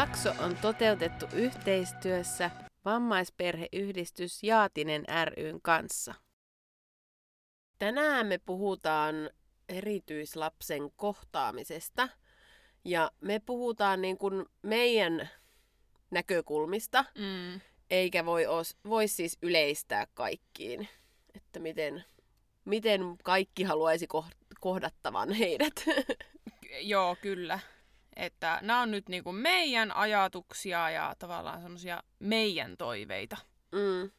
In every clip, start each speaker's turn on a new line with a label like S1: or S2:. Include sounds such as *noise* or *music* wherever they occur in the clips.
S1: Jakso on toteutettu yhteistyössä Vammaisperheyhdistys Jaatinen ryn kanssa. Tänään me puhutaan erityislapsen kohtaamisesta ja me puhutaan niin kuin meidän näkökulmista,
S2: Mm.
S1: eikä voi, os, voi siis yleistää kaikkiin, että miten, miten kaikki haluaisi koh- kohdattavan heidät. *laughs*
S2: Joo, kyllä. Että nämä on nyt niinku meidän ajatuksia ja tavallaan semmoisia meidän toiveita.
S1: mm.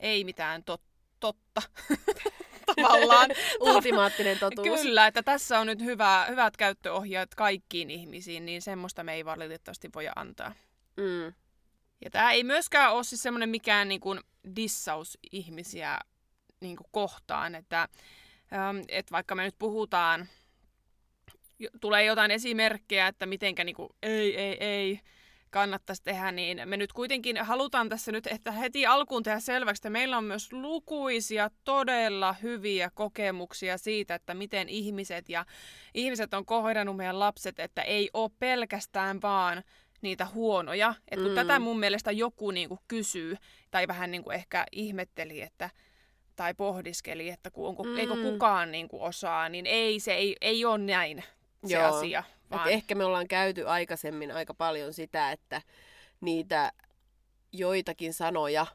S2: Ei mitään tot- totta. *laughs* tavallaan.
S1: Ultimaattinen totuus.
S2: Kyllä, että tässä on nyt hyvä, hyvät käyttöohjeet kaikkiin ihmisiin, niin semmoista me ei valitettavasti voi antaa.
S1: Mm.
S2: Ja tämä ei myöskään ole siis semmoinen mikään niin kuin dissaus ihmisiä niin kuin kohtaan, että, ähm, että vaikka me nyt puhutaan, tulee jotain esimerkkejä, että mitenkä niin kuin, ei, ei, ei kannattaisi tehdä, niin me nyt kuitenkin halutaan tässä nyt, että heti alkuun tehdä selväksi, että meillä on myös lukuisia todella hyviä kokemuksia siitä, että miten ihmiset ja ihmiset on kohdannut meidän lapset, että ei ole pelkästään vaan niitä huonoja. Et kun
S1: Mm.
S2: tätä mun mielestä joku niinku kysyy, tai vähän niinku ehkä ihmetteli, että tai pohdiskeli, että kun onko,
S1: Mm.
S2: eikö kukaan niinku osaa, niin ei se ei, ei ole näin se
S1: Joo.
S2: asia.
S1: Et
S2: Vaan,
S1: ehkä me ollaan käyty aikaisemmin aika paljon sitä, että niitä joitakin sanoja,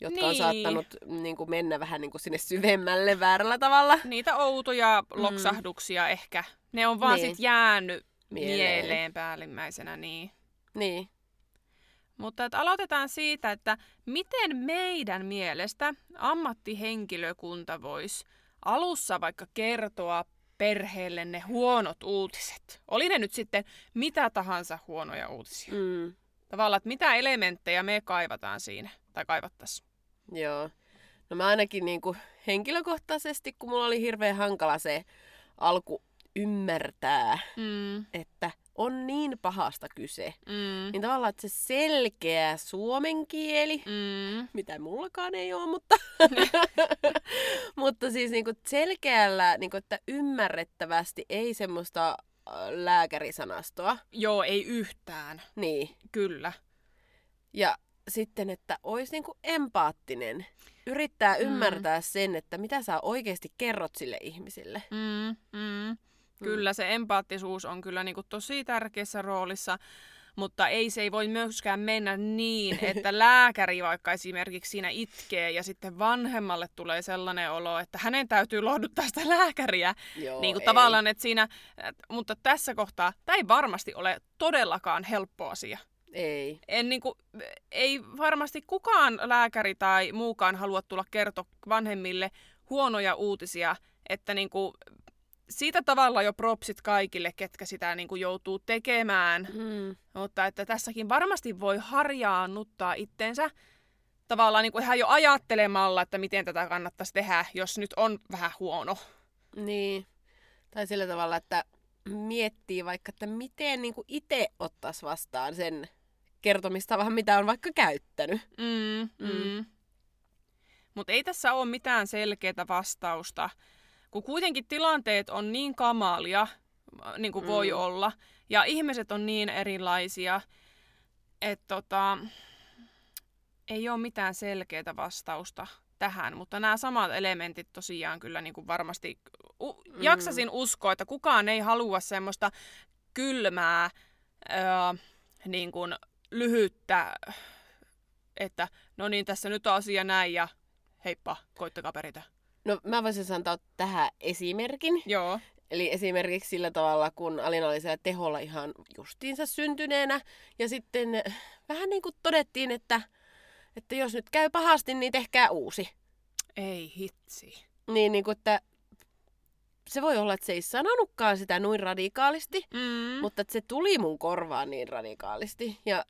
S1: jotka niin. on saattanut niin kuin mennä vähän niin kuin sinne syvemmälle väärällä tavalla.
S2: Niitä outoja loksahduksia ehkä. Ne on vaan
S1: Mm. Niin.
S2: sit jäänyt
S1: Mieleen.
S2: mieleen. mieleen päällimmäisenä. Niin.
S1: Niin.
S2: Mutta että aloitetaan siitä, että miten meidän mielestä ammattihenkilökunta voisi alussa vaikka kertoa perheelle ne huonot uutiset. Oli ne nyt sitten mitä tahansa huonoja uutisia.
S1: Mm.
S2: Tavallaan, että mitä elementtejä me kaivataan siinä, tai kaivattaisiin.
S1: Joo. No mä ainakin niin kuin henkilökohtaisesti, kun mulla oli hirveän hankala se alku ymmärtää,
S2: Mm,
S1: että on niin pahasta kyse.
S2: mm,
S1: Niin tavallaan, että se selkeä suomen kieli,
S2: mm,
S1: mitä mullakaan ei ole, mutta, *laughs* mutta siis niinku selkeällä, niinku, että ymmärrettävästi ei semmoista äh, lääkärisanastoa.
S2: joo, ei yhtään.
S1: Niin.
S2: Kyllä.
S1: Ja sitten, että olisi niinku empaattinen. Yrittää
S2: Mm.
S1: ymmärtää sen, että mitä sä oikeasti kerrot sille ihmisille.
S2: Mm, mm. Kyllä se empaattisuus on kyllä niin kuin tosi tärkeässä roolissa, mutta ei se ei voi myöskään mennä niin, *laughs* että lääkäri vaikka esimerkiksi siinä itkee ja sitten vanhemmalle tulee sellainen olo, että hänen täytyy lohduttaa sitä lääkäriä.
S1: Joo,
S2: niin kuin
S1: ei.
S2: tavallaan, että siinä, mutta tässä kohtaa tämä ei varmasti ole todellakaan helppo asia.
S1: Ei.
S2: En, niin kuin, ei varmasti kukaan lääkäri tai muukaan halua tulla kertoa vanhemmille huonoja uutisia, että niin kuin, siitä tavalla jo propsit kaikille, ketkä sitä niin kuin, joutuu tekemään.
S1: Mm.
S2: Mutta että tässäkin varmasti voi harjaannuttaa itsensä tavallaan niin kuin ihan jo ajattelemalla, että miten tätä kannattaisi tehdä, jos nyt on vähän huono.
S1: Niin. Tai sillä tavalla, että miettii vaikka, että miten niin itse ottaisi vastaan sen kertomista vähän mitä on vaikka käyttänyt.
S2: Mm,
S1: Mm.
S2: mm. Mutta ei tässä ole mitään selkeää vastausta, kun kuitenkin tilanteet on niin kamalia, niin kuin voi
S1: Mm.
S2: olla, ja ihmiset on niin erilaisia, että tota, ei ole mitään selkeää vastausta tähän, mutta nämä samat elementit tosiaan kyllä niin kuin varmasti u-
S1: Mm.
S2: jaksasin uskoa, että kukaan ei halua semmoista kylmää, öö, niin kuin lyhyttä, että no niin, tässä nyt on asia näin ja heippa, koittakaa peritä.
S1: No mä voisin antaa tähän esimerkin.
S2: Joo.
S1: Eli esimerkiksi sillä tavalla, kun Alina oli siellä teholla ihan justiinsa syntyneenä. Ja sitten vähän niin kuin todettiin, että, että jos nyt käy pahasti, niin tehkää uusi.
S2: Ei hitsi.
S1: Niin, niin kuin, että se voi olla, että se ei sanonutkaan sitä noin radikaalisti,
S2: Mm.
S1: mutta että se tuli mun korvaan niin radikaalisti. Ja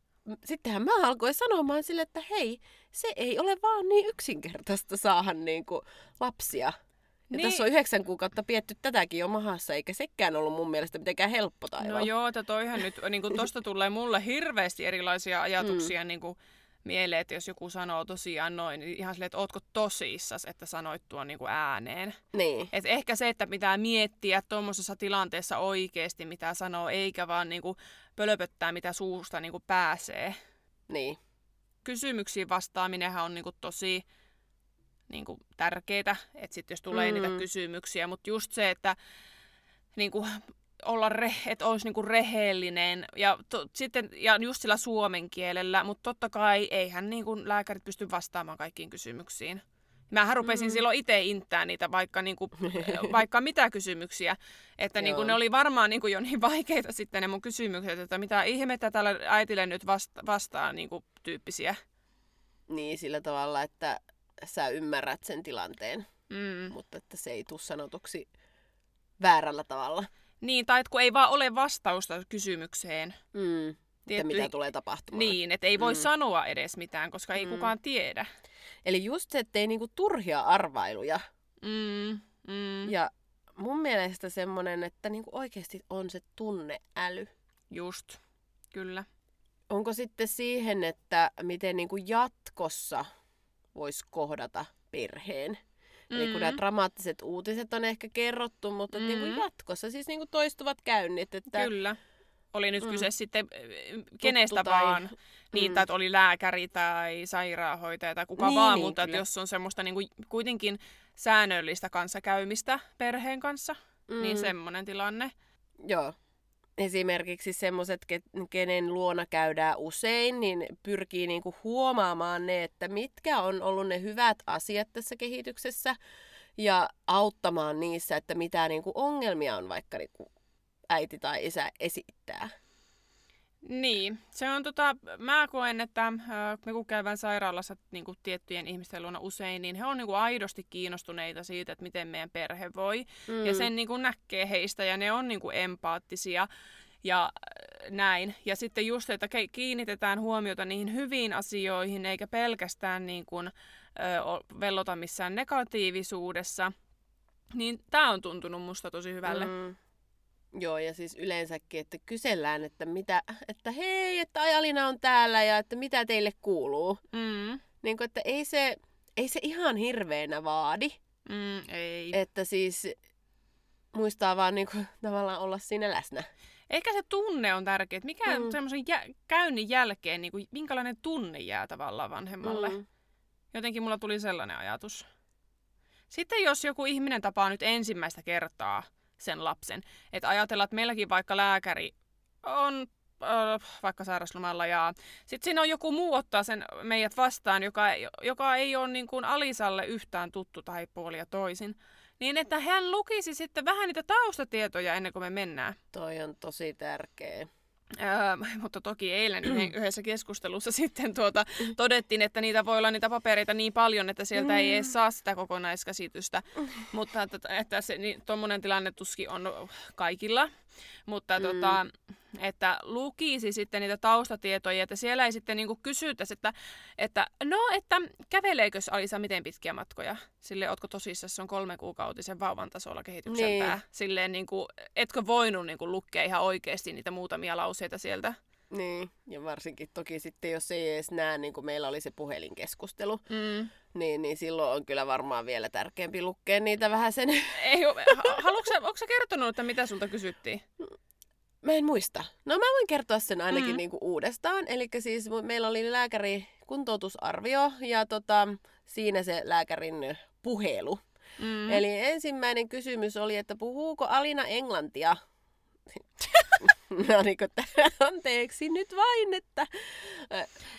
S1: sittenhän mä alkoin sanomaan sille, että hei, se ei ole vaan niin yksinkertaista saada niin kuin lapsia. Ja niin. tässä on yhdeksän kuukautta pietty tätäkin jo mahassa, eikä sekään ollut mun mielestä mitenkään helppo taiva.
S2: No joo, että toihan nyt, niin kuin tosta tulee mulle hirveästi erilaisia ajatuksia mm. niin kuin mieleen, että jos joku sanoo tosiaan noin, niin ihan silleen, että ootko tosissas, että sanoit tuon niin kuin ääneen.
S1: Niin.
S2: Et ehkä se, että pitää miettiä tuommoisessa tilanteessa oikeasti, mitä sanoo, eikä vaan niin kuin pölöpöttää, mitä suusta niin kuin pääsee.
S1: Niin.
S2: Kysymyksiin vastaaminenhan on niin kuin tosi niin kuin tärkeää, että sitten jos tulee mm-hmm. niitä kysymyksiä, mutta just se, että niin kuin olla, re, että olisi niinku rehellinen ja, to, sitten, ja just sillä suomen kielellä, mutta totta kai eihän niinku lääkärit pysty vastaamaan kaikkiin kysymyksiin. Mä rupesin mm. silloin itse inttää niitä vaikka, niinku, *laughs* vaikka mitä kysymyksiä. Että niinku, ne oli varmaan niinku jo niin vaikeita sitten ne mun kysymykset, että mitä ihmettä tällä äitille nyt vasta- vastaa niinku, tyyppisiä.
S1: Niin, sillä tavalla, että sä ymmärrät sen tilanteen,
S2: mm.
S1: mutta että se ei tule sanotuksi väärällä tavalla.
S2: Niin, tai että kun ei vaan ole vastausta kysymykseen.
S1: Mm. Tietty... mitä tulee tapahtumaan.
S2: Niin, että ei voi mm. sanoa edes mitään, koska ei mm. kukaan tiedä.
S1: Eli just se, ettei niinku turhia arvailuja.
S2: Mm. Mm.
S1: Ja mun mielestä semmoinen, että niinku oikeasti on se tunneäly.
S2: Just, kyllä.
S1: Onko sitten siihen, että miten niinku jatkossa voisi kohdata perheen? Mm-hmm. Eli kun nämä mm. dramaattiset uutiset on ehkä kerrottu, mutta mm-hmm. niin kuin jatkossa siis niin kuin toistuvat käynnit. Että...
S2: Kyllä. Oli nyt mm. kyse sitten kenestä tai... vaan. Niin, mm. tai että oli lääkäri tai sairaanhoitaja tai kuka niin, vaan, niin, mutta että jos on semmoista niin kuin, kuitenkin säännöllistä kanssakäymistä perheen kanssa, niin mm. niin semmoinen tilanne.
S1: Joo esimerkiksi semmoiset, kenen luona käydään usein, niin pyrkii niinku huomaamaan ne, että mitkä on ollut ne hyvät asiat tässä kehityksessä ja auttamaan niissä, että mitä niinku ongelmia on vaikka niinku äiti tai isä esittää.
S2: Niin, se on tota, mä koen, että äh, me kun käydään sairaalassa niin kuin tiettyjen ihmisten luona usein, niin he on niin kuin aidosti kiinnostuneita siitä, että miten meidän perhe voi. Mm. Ja sen niin kuin näkee heistä ja ne on niin kuin empaattisia ja äh, näin. Ja sitten just, että kiinnitetään huomiota niihin hyviin asioihin, eikä pelkästään niin kuin, ö, vellota missään negatiivisuudessa. Niin tämä on tuntunut musta tosi hyvälle. Mm.
S1: Joo, ja siis yleensäkin, että kysellään, että mitä, että hei, että Ajalina on täällä ja että mitä teille kuuluu.
S2: Mm.
S1: Niin kuin, että ei se, ei se ihan hirveänä vaadi.
S2: Mm, ei.
S1: Että siis muistaa vaan niin kuin, tavallaan olla siinä läsnä.
S2: Ehkä se tunne on tärkeä. Mikä mm. semmoisen jä- käynnin jälkeen, niin kuin, minkälainen tunne jää tavallaan vanhemmalle? Mm. Jotenkin mulla tuli sellainen ajatus. Sitten jos joku ihminen tapaa nyt ensimmäistä kertaa sen lapsen. Että ajatellaan, että meilläkin vaikka lääkäri on äh, vaikka sairaslomalla ja sitten siinä on joku muu ottaa sen meidät vastaan, joka, joka ei ole niin kuin Alisalle yhtään tuttu tai puolia toisin. Niin että hän lukisi sitten vähän niitä taustatietoja ennen kuin me mennään.
S1: Toi on tosi tärkeä.
S2: Öö, *laughs* mutta toki eilen *clears throat* yhdessä keskustelussa sitten tuota, todettiin, että niitä voi olla niitä papereita niin paljon, että sieltä ei edes saa sitä kokonaiskäsitystä. *clears throat* Mutta että, että se, niin, tuommoinen tilanne tuskin on kaikilla. Mutta mm. tota, että lukisi sitten niitä taustatietoja, että siellä ei sitten niinku kysytäisi, että, että no, että käveleekö Alisa miten pitkiä matkoja? Sille ootko tosissaan, se on kolme kuukautisen vauvan tasolla kehitykseltään. Niin. Silleen niinku, etkö voinut niinku lukea ihan oikeasti niitä muutamia lauseita sieltä?
S1: Niin, ja varsinkin toki sitten, jos ei edes näe, niin kuin meillä oli se puhelinkeskustelu,
S2: mm.
S1: niin, niin silloin on kyllä varmaan vielä tärkeämpi lukea niitä vähän sen.
S2: Ei, haluatko, onko sä kertonut, että mitä sulta kysyttiin?
S1: Mä en muista. No mä voin kertoa sen ainakin mm. niin kuin uudestaan. Eli siis meillä oli lääkäri kuntoutusarvio ja tota, siinä se lääkärin puhelu. Mm. Eli ensimmäinen kysymys oli, että puhuuko Alina englantia? no niin kuin, anteeksi nyt vain, että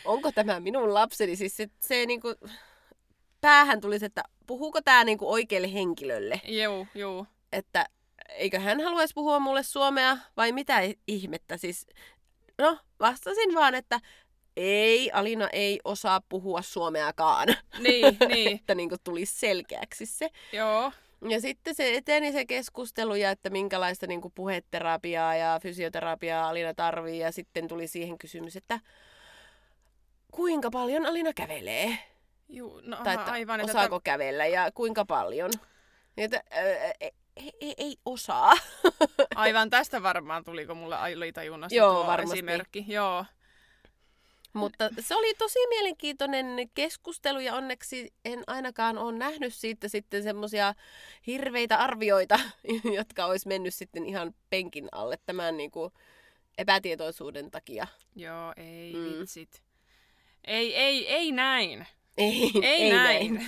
S1: onko tämä minun lapseni? Siis se, se niin kuin, päähän tulisi, että puhuuko tämä niin kuin oikealle henkilölle?
S2: Joo, joo.
S1: Että eikö hän haluaisi puhua mulle suomea vai mitä ihmettä? Siis, no, vastasin vaan, että ei, Alina ei osaa puhua suomeakaan.
S2: Niin, *laughs* niin.
S1: että niin kuin tulisi selkeäksi se.
S2: Joo.
S1: Ja sitten se eteni se keskustelu ja että minkälaista niin kuin puheterapiaa ja fysioterapiaa Alina tarvii. Ja sitten tuli siihen kysymys, että kuinka paljon Alina kävelee.
S2: Juu, no,
S1: tai
S2: aha,
S1: että
S2: aivan, että
S1: osaako kävellä ja kuinka paljon. Niin Että, ää, ei, ei, ei osaa. *laughs*
S2: Aivan tästä varmaan tuliko mulle alitajunnosta
S1: Joo,
S2: tuo
S1: varmasti.
S2: esimerkki. Joo.
S1: Mutta se oli tosi mielenkiintoinen keskustelu ja onneksi en ainakaan ole nähnyt siitä sitten semmoisia hirveitä arvioita, *laughs* jotka olisi mennyt sitten ihan penkin alle tämän niin kuin epätietoisuuden takia.
S2: Joo, ei
S1: Mm.
S2: vitsit. Ei, ei, ei näin.
S1: Ei,
S2: Ei näin. *laughs*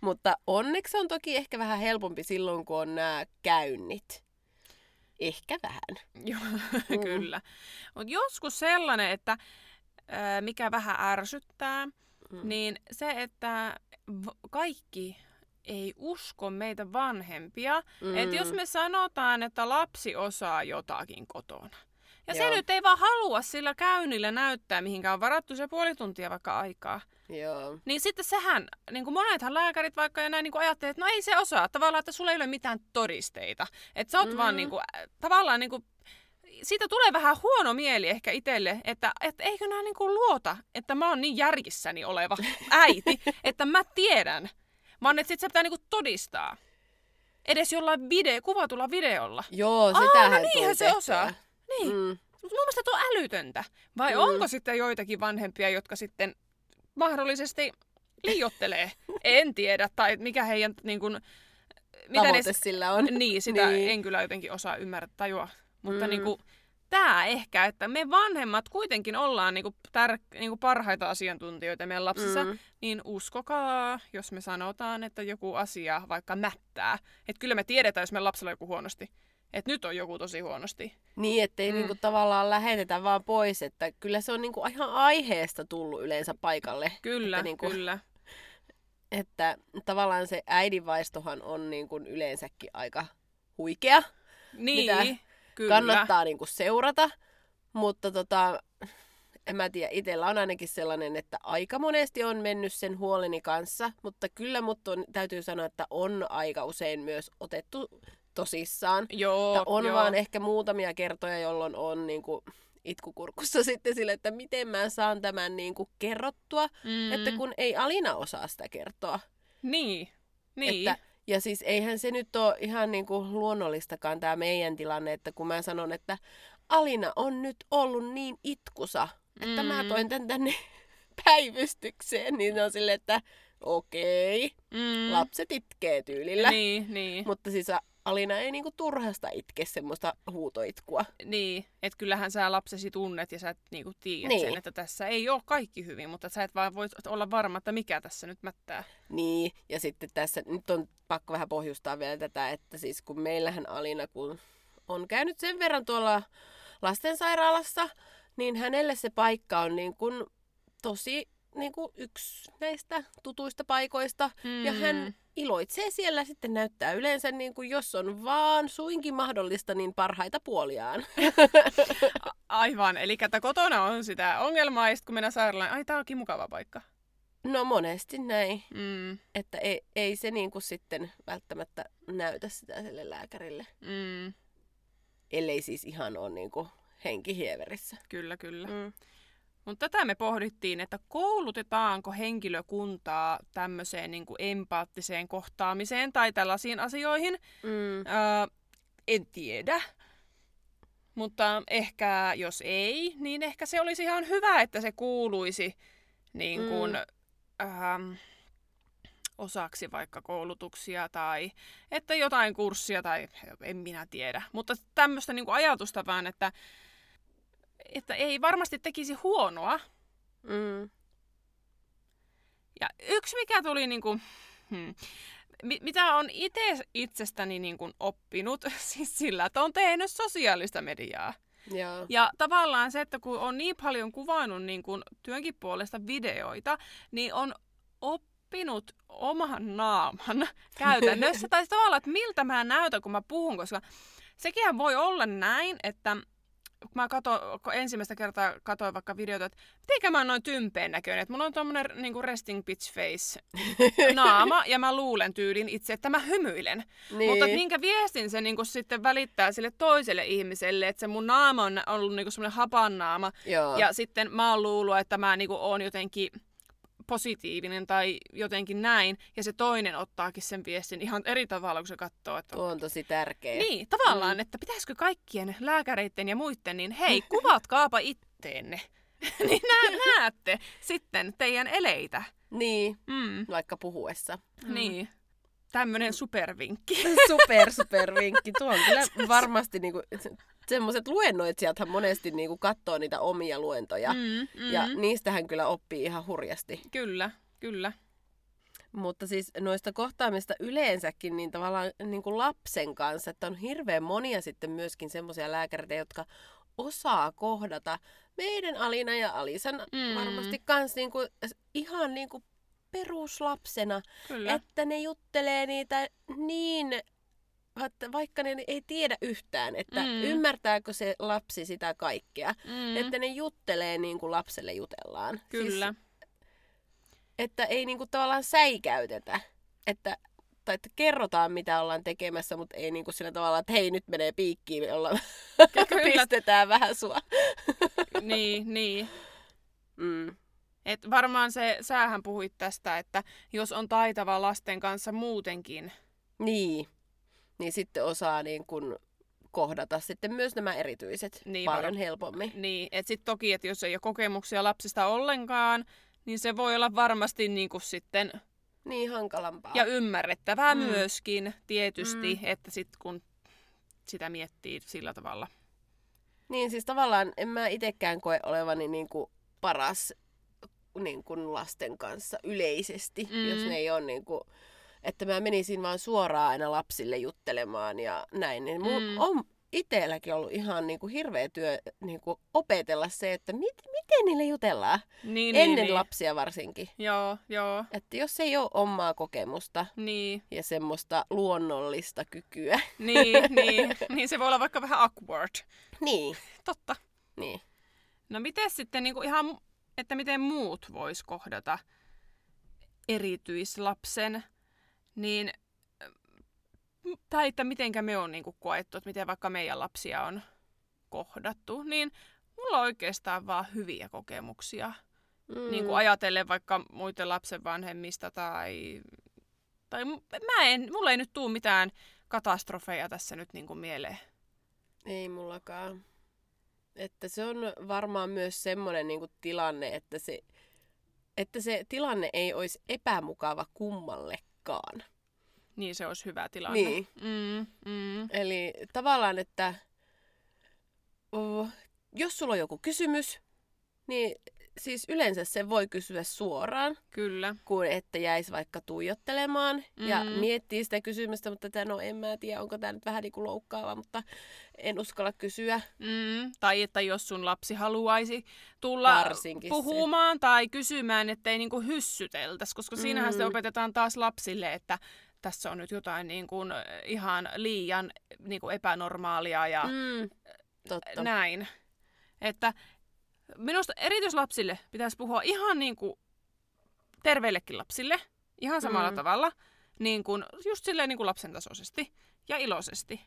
S1: Mutta onneksi on toki ehkä vähän helpompi silloin, kun on nämä käynnit. Ehkä vähän. *laughs*
S2: Joo,
S1: Mm.
S2: kyllä. Mutta joskus sellainen, että mikä vähän ärsyttää,
S1: Mm.
S2: niin se, että kaikki ei usko meitä vanhempia. Mm. Että jos me sanotaan, että lapsi osaa jotakin kotona, ja
S1: Joo.
S2: se nyt ei vaan halua sillä käynnillä näyttää, mihinkä on varattu se puoli tuntia vaikka aikaa,
S1: Joo.
S2: niin sitten sehän, niin kuin monethan lääkärit vaikka ja näin niin kuin ajattelee, että no ei se osaa, tavallaan, että sulla ei ole mitään todisteita. Että sä oot mm. vaan
S1: Mm.
S2: niin kuin, äh, tavallaan niin kuin, siitä tulee vähän huono mieli ehkä itselle, että, että eikö nämä niin kuin luota, että mä oon niin järjissäni oleva *laughs* äiti, että mä tiedän. Vaan että sit se pitää niin kuin todistaa. Edes jollain video, kuvatulla videolla.
S1: Joo,
S2: Aa,
S1: sitähän
S2: no
S1: tuli
S2: niinhän se osaa. Niin. Mm.
S1: Mm.
S2: Mun mielestä tuo on älytöntä. Vai
S1: Mm.
S2: onko sitten joitakin vanhempia, jotka sitten mahdollisesti liiottelee? *laughs* en tiedä. Tai mikä heidän niin kuin, mitä ne,
S1: sillä on. *laughs*
S2: niin, sitä
S1: Niin.
S2: en kyllä jotenkin osaa ymmärtää tajua. Mutta
S1: Mm.
S2: niin kuin, tämä ehkä, että me vanhemmat kuitenkin ollaan niin kuin tär- niin kuin parhaita asiantuntijoita meidän lapsissa. Mm. niin uskokaa, jos me sanotaan, että joku asia vaikka mättää. Että kyllä me tiedetään, jos meidän lapsella on joku huonosti. Että nyt on joku tosi huonosti.
S1: Niin, ettei
S2: Mm.
S1: niinku tavallaan lähetetä vaan pois, että kyllä se on niinku ihan aiheesta tullut yleensä paikalle.
S2: Kyllä,
S1: Että niinku-
S2: kyllä. *laughs*
S1: Että tavallaan se äidinvaistohan on niinku yleensäkin aika huikea.
S2: Niin,
S1: Mitä
S2: kyllä.
S1: Kannattaa niinku seurata, mutta tota, en mä tiedä, itsellä on ainakin sellainen, että aika monesti on mennyt sen huoleni kanssa, mutta kyllä mut on, täytyy sanoa, että on aika usein myös otettu tosissaan.
S2: Joo,
S1: Että on
S2: joo.
S1: vaan ehkä muutamia kertoja, jolloin on niinku itkukurkussa *laughs* sitten sille, että miten mä saan tämän niinku kerrottua,
S2: mm.
S1: että kun ei Alina osaa sitä kertoa.
S2: Niin, niin.
S1: Että, ja siis eihän se nyt ole ihan niinku luonnollistakaan tämä meidän tilanne, että kun mä sanon, että Alina on nyt ollut niin itkusa, että mm. mä toin tän tänne *laughs* päivystykseen, niin ne on silleen, että okei,
S2: mm.
S1: lapset itkee tyylillä.
S2: Niin, niin.
S1: Mutta siis Alina ei niinku turhasta itke semmoista huutoitkua.
S2: Niin, että kyllähän sä lapsesi tunnet ja sä et niinku tiedät
S1: Niin.
S2: sen, että tässä ei ole kaikki hyvin, mutta sä et vaan voi olla varma, että mikä tässä nyt mättää.
S1: Niin, ja sitten tässä nyt on pakko vähän pohjustaa vielä tätä, että siis kun meillähän Alina, kun on käynyt sen verran tuolla lastensairaalassa, niin hänelle se paikka on niin kuin tosi niin kuin yksi näistä tutuista paikoista. Mm. Ja hän iloitsee siellä sitten näyttää yleensä, niin kuin jos on vaan suinkin mahdollista, niin parhaita puoliaan. *laughs*
S2: Aivan, eli että kotona on sitä ongelmaa ja sitten kun mennään sairaalaan, ai tää onkin mukava paikka.
S1: No monesti näin,
S2: Mm,
S1: että ei, ei se niin kuin sitten välttämättä näytä sitä sille lääkärille.
S2: mm,
S1: Ellei siis ihan ole niin kuin henkihieverissä.
S2: kyllä, kyllä.
S1: Mm.
S2: Mutta tätä me pohdittiin, että koulutetaanko henkilökuntaa tämmöiseen niin kuin empaattiseen kohtaamiseen tai tällaisiin asioihin.
S1: Mm.
S2: Öö, en tiedä. Mutta ehkä jos ei, niin ehkä se olisi ihan hyvä, että se kuuluisi niin kuin, mm. ähm, osaksi vaikka koulutuksia tai että jotain kurssia tai en minä tiedä. Mutta tämmöistä niin kuin ajatusta vaan, että, että ei varmasti tekisi huonoa.
S1: Mm.
S2: Ja yksi mikä tuli niin kuin, hmm, mi- mitä on itse itsestäni niin kuin oppinut, *laughs* siis sillä, että on tehnyt sosiaalista mediaa.
S1: Joo.
S2: Ja tavallaan se, että kun on niin paljon kuvannut niin kuin työnkin puolesta videoita, niin on oppinut oman naaman *laughs* käytännössä. tai tavallaan, että miltä mä näytän, kun mä puhun, koska sekin voi olla näin, että kun mä kato, kun ensimmäistä kertaa katoin vaikka videota, että mitenkä mä oon noin tympeen näköinen, että mulla on tommonen niinku resting bitch face *laughs* naama, ja mä luulen tyylin itse, että mä hymyilen.
S1: Niin.
S2: Mutta minkä viestin se niinku sitten välittää sille toiselle ihmiselle, että se mun naama on ollut niinku semmoinen hapannaama,
S1: Joo.
S2: ja sitten mä oon luullut, että mä niinku oon jotenkin positiivinen tai jotenkin näin, ja se toinen ottaakin sen viestin ihan eri tavalla, kun se katsoo, että
S1: Tuo on tosi tärkeä.
S2: niin, tavallaan, mm. että pitäisikö kaikkien lääkäreiden ja muiden, niin hei, kuvatkaapa itteenne. *laughs* niin nä- näette sitten teidän eleitä.
S1: Niin,
S2: Mm.
S1: vaikka puhuessa.
S2: Niin. Tämmönen supervinkki. *laughs*
S1: Super, super vinkki. Tuo on kyllä *laughs* varmasti niinku, semmoiset luennoitsijathan monesti niinku katsoo niitä omia luentoja.
S2: Mm, mm.
S1: Ja niistähän kyllä oppii ihan hurjasti.
S2: Kyllä, kyllä.
S1: Mutta siis noista kohtaamista yleensäkin, niin tavallaan niin kuin lapsen kanssa, että on hirveän monia sitten myöskin semmoisia lääkäreitä, jotka osaa kohdata meidän Alina ja Alisan
S2: Mm.
S1: mm. varmasti kans niin kuin, ihan niin kuin peruslapsena,
S2: Kyllä.
S1: että ne juttelee niitä niin, että vaikka ne ei tiedä yhtään, että
S2: Mm.
S1: mm. ymmärtääkö se lapsi sitä kaikkea,
S2: mm.
S1: että ne juttelee niin kuin lapselle jutellaan.
S2: Kyllä.
S1: Siis, että ei niinku tavallaan säikäytetä, että, tai että kerrotaan mitä ollaan tekemässä, mutta ei niinku sillä tavalla, että hei nyt menee piikkiin, me ollaan, *laughs*
S2: Kyllä.
S1: pistetään vähän sua.
S2: niin, niin.
S1: Mm.
S2: Et varmaan se, sähän puhuit tästä, että jos on taitava lasten kanssa muutenkin,
S1: Niin, niin sitten osaa niin kun kohdata sitten myös nämä erityiset
S2: Niin,
S1: niin, paljon
S2: varo-
S1: helpommin.
S2: niin et sit toki, että jos ei ole kokemuksia lapsista ollenkaan, niin se voi olla varmasti niinku sitten
S1: Niin hankalampaa.
S2: Ja ymmärrettävää mm. Myöskin tietysti, mm. Että sit kun sitä miettii sillä tavalla.
S1: Niin siis tavallaan en mä itekään koe olevani niin kuin paras niin kuin lasten kanssa yleisesti,
S2: Mm.
S1: jos ne ei ole niin kuin, että mä menisin vaan suoraan aina lapsille juttelemaan ja näin. Niin mun
S2: Mm.
S1: on itselläkin ollut ihan niin kuin hirveä työ niin kuin opetella se, että mit, miten niille jutellaan.
S2: Niin,
S1: Ennen
S2: niin, niin.
S1: lapsia varsinkin.
S2: Joo, joo.
S1: Että jos ei ole omaa kokemusta
S2: Niin,
S1: ja semmoista luonnollista kykyä.
S2: niin, *laughs* niin, niin se voi olla vaikka vähän awkward.
S1: niin,
S2: Totta.
S1: niin.
S2: No miten sitten niin kuin ihan, että miten muut vois kohdata erityislapsen, niin tai että mitenkä me on niin kuin koettu, että miten vaikka meidän lapsia on kohdattu, niin mulla on oikeastaan vaan hyviä kokemuksia.
S1: Mm.
S2: Niin kuin ajatellen vaikka muiden lapsen vanhemmista tai, tai mä en, mulla ei nyt tuu mitään katastrofeja tässä nyt niin kuin mieleen.
S1: Ei mullakaan. Että se on varmaan myös semmoinen niin tilanne, että se, että se tilanne ei olisi epämukava kummallekaan.
S2: Niin se olisi hyvä tilanne.
S1: Niin.
S2: Mm, mm,
S1: Eli tavallaan, että oh, jos sulla on joku kysymys, niin siis yleensä se voi kysyä suoraan,
S2: kyllä.
S1: kuin että jäisi vaikka tuijottelemaan mm. ja miettii sitä kysymystä, mutta että no en mä tiedä, onko tämä nyt vähän niin kuin loukkaava, mutta en uskalla kysyä.
S2: Mm, tai että jos sun lapsi haluaisi tulla
S1: Varsinkin se.
S2: puhumaan tai kysymään, ettei niinku hyssyteltäisi, koska siinähän
S1: Mm.
S2: sitten opetetaan taas lapsille, että tässä on nyt jotain niin kuin ihan liian niin kuin epänormaalia ja
S1: Mm. Totta.
S2: näin. Että minusta erityislapsille pitäisi puhua ihan niin kuin terveillekin lapsille, ihan samalla
S1: Mm.
S2: tavalla, niin kuin, just silleen niin kuin lapsen tasoisesti ja iloisesti.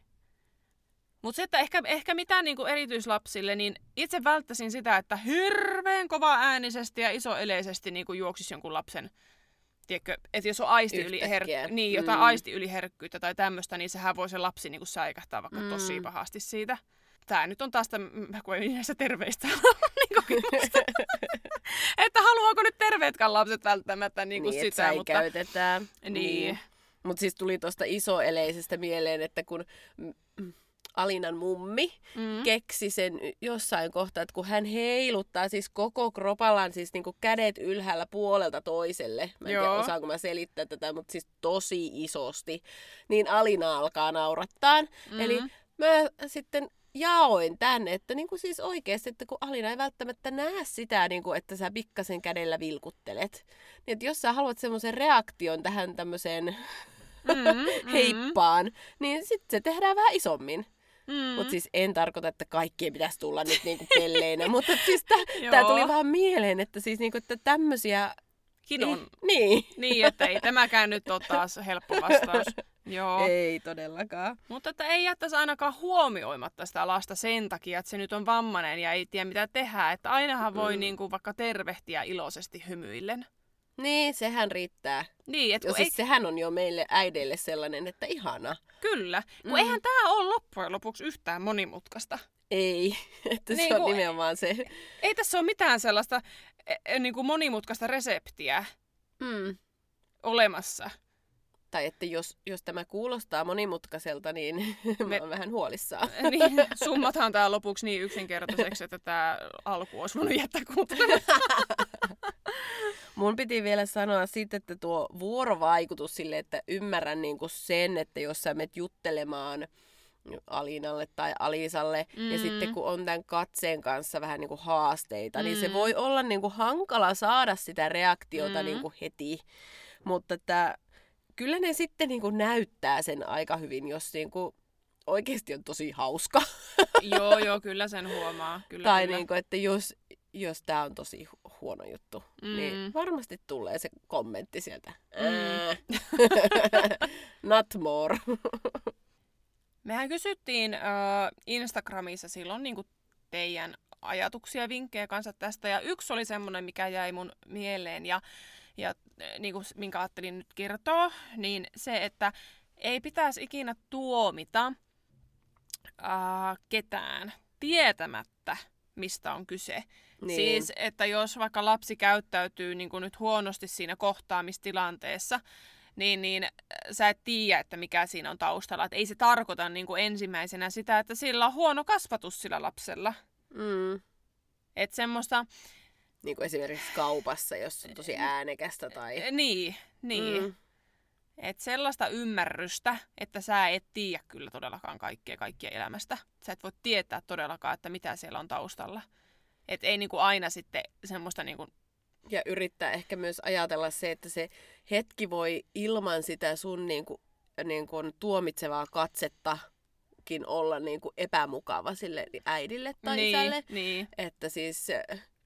S2: Mutta se, että ehkä, ehkä mitään niin kuin erityislapsille, niin itse välttäisin sitä, että hirveän kova äänisesti ja isoeleisesti niin kuin juoksisi jonkun lapsen Tiedätkö, että jos on aisti yli her- niin, jotain
S1: Mm.
S2: aisti yliherkkyyttä tai tämmöistä, niin sehän voi se lapsi niin säikähtää vaikka
S1: Mm.
S2: tosi pahasti siitä. Tää nyt on taas, täm- kun ei näistä terveistä *laughs* niin *laughs* että haluaako nyt terveetkään lapset välttämättä niin kuin
S1: niin,
S2: sitä, mutta...
S1: säikäytetään.
S2: Niin.
S1: Mutta siis tuli tuosta isoeleisestä mieleen, että kun Alinan mummi
S2: Mm.
S1: keksi sen jossain kohtaa, että kun hän heiluttaa siis koko kropallaan siis niinku kädet ylhäällä puolelta toiselle. Mä en
S2: Joo.
S1: tiedä, osaanko mä selittää tätä, mutta siis tosi isosti. Niin Alina alkaa naurattaa.
S2: Mm.
S1: Eli mä sitten jaoin tänne, että niinku siis oikeasti, että kun Alina ei välttämättä näe sitä, niinku, että sä pikkasen kädellä vilkuttelet. Niin että jos sä haluat semmoisen reaktion tähän tämmöiseen
S2: Mm, *laughs* mm.
S1: heippaan, niin sitten se tehdään vähän isommin.
S2: Mm.
S1: Mutta siis en tarkoita, että kaikkien pitäisi tulla nyt niinku pelleinä, *laughs* mutta siis tämä tuli vaan mieleen, että siis niinku, että tämmöisiä...
S2: Kin on.
S1: Niin. *laughs*
S2: Niin, että ei tämäkään nyt ole taas helppo vastaus. Joo.
S1: Ei todellakaan.
S2: Mutta että ei jättäisi ainakaan huomioimatta sitä lasta sen takia, että se nyt on vammainen ja ei tiedä mitä tehdä. Että ainahan voi
S1: Mm.
S2: niin kuin vaikka tervehtiä iloisesti hymyillen.
S1: Niin, sehän riittää.
S2: Niin, että
S1: Jo, siis
S2: ei,
S1: sehän on jo meille äideille sellainen, että ihana.
S2: kyllä. Kun
S1: Mm.
S2: eihän tämä ole loppujen lopuksi yhtään monimutkaista.
S1: Ei, *laughs* että
S2: Niin
S1: se on
S2: kuin-
S1: nimenomaan se.
S2: Ei tässä ole mitään sellaista e, e, niin kuin monimutkaista reseptiä
S1: Mm.
S2: olemassa.
S1: Tai että jos, jos tämä kuulostaa monimutkaiselta, niin *laughs* Me... Mä oon vähän huolissaan. *laughs*
S2: Niin, summataan tämä lopuksi niin yksinkertaiseksi, että tämä alku olisi voinut jättää kuuntelemaan. *laughs*
S1: Mun piti vielä sanoa sitten, että tuo vuorovaikutus sille, että ymmärrän niinku sen, että jos sä menet juttelemaan Alinalle tai Alisalle, mm. ja sitten kun on tämän katseen kanssa vähän niinku haasteita, mm. niin se
S2: Mm.
S1: voi olla niinku hankala saada sitä reaktiota
S2: Mm.
S1: niinku heti. Mutta että kyllä ne sitten niinku näyttää sen aika hyvin, jos niinku oikeasti on tosi hauska. *laughs*
S2: joo, joo, kyllä sen huomaa. Kyllä,
S1: tai
S2: kyllä.
S1: niinku, että jos, jos tämä on tosi hu- huono juttu, mm. niin
S2: Mm.
S1: varmasti tulee se kommentti sieltä.
S2: Mm. *laughs*
S1: Not more. *laughs*
S2: Mehän kysyttiin äh, Instagramissa silloin niin teidän ajatuksia ja vinkkejä kanssa tästä. Ja yksi oli semmoinen, mikä jäi mun mieleen ja, ja äh, niin kuin, minkä ajattelin nyt kertoa, niin se, että ei pitäisi ikinä tuomita äh, ketään tietämättä, mistä on kyse.
S1: Niin.
S2: Siis, että jos vaikka lapsi käyttäytyy niin kuin nyt huonosti siinä kohtaamistilanteessa, niin, niin äh, sä et tiedä, että mikä siinä on taustalla. Et ei se tarkoita niin kuin ensimmäisenä sitä, että sillä on huono kasvatus sillä lapsella.
S1: Mm.
S2: Että semmoista,
S1: Niin kuin esimerkiksi kaupassa, jos on tosi äänekästä tai...
S2: niin, niin.
S1: Mm.
S2: Että sellaista ymmärrystä, että sä et tiedä kyllä todellakaan kaikkea kaikkia elämästä. Sä et voi tietää todellakaan, että mitä siellä on taustalla. Että ei niinku aina sitten semmoista niinku,
S1: Ja yrittää ehkä myös ajatella se, että se hetki voi ilman sitä sun niin kuin, niin kuin tuomitsevaa katsettakin olla niin kuin epämukava sille äidille tai
S2: niin,
S1: isälle.
S2: niin,
S1: Että siis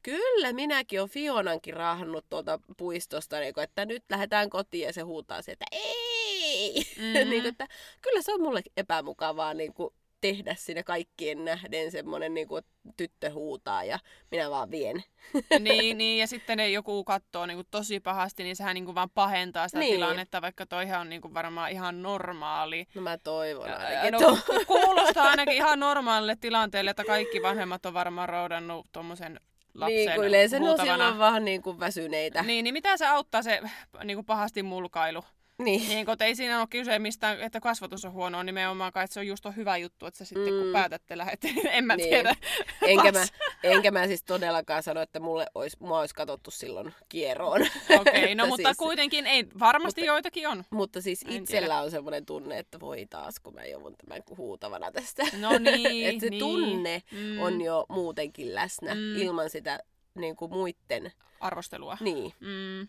S1: kyllä minäkin olen Fionankin raahannut tuolta puistosta, niin kuin, että nyt lähdetään kotiin ja se huutaa se, että ei!
S2: Mhm. *laughs*
S1: niin kuin, että kyllä se on mulle epämukavaa niin kuin, tehdä siinä kaikkien nähden semmoinen niin kuin, tyttö huutaa ja minä vaan vien. *laughs*
S2: niin, niin, ja sitten ne joku katsoo niinku tosi pahasti, niin sehän niinku vaan pahentaa sitä
S1: Niin.
S2: niin. tilannetta, vaikka toihan on niinku varmaan ihan normaali.
S1: No mä toivon ainakin.
S2: No, kuulostaa ainakin ihan normaalille tilanteelle, että kaikki vanhemmat on varmaan roudannut tuommoisen lapsen
S1: niin kuin yleensä ne on
S2: huutavana.
S1: silloin vähän niin kuin väsyneitä.
S2: Niin, niin mitä se auttaa se niinku pahasti mulkailu?
S1: Niin.
S2: Niin, kun ei siinä ole kyse mistään, että kasvatus on huonoa nimenomaan, kai että se on just on hyvä juttu, että sä sitten mm. kun päätätte lähdette, niin en mä
S1: Niin.
S2: tiedä.
S1: Enkä, mä, enkä mä siis todellakaan sano, että mulle olisi, mua olisi katsottu silloin kieroon.
S2: Okei, okay, no *laughs* mutta
S1: siis-
S2: kuitenkin ei, varmasti
S1: Mutta-
S2: joitakin on.
S1: Mutta siis
S2: En
S1: itsellä
S2: tiedä.
S1: on semmoinen tunne, että voi taas, kun mä joudun tämän huutavana tästä.
S2: No *laughs* niin,
S1: että se
S2: niin.
S1: tunne
S2: Mm.
S1: on jo muutenkin läsnä
S2: Mm.
S1: ilman sitä niin kuin muitten.
S2: Arvostelua.
S1: Niin.
S2: Mm.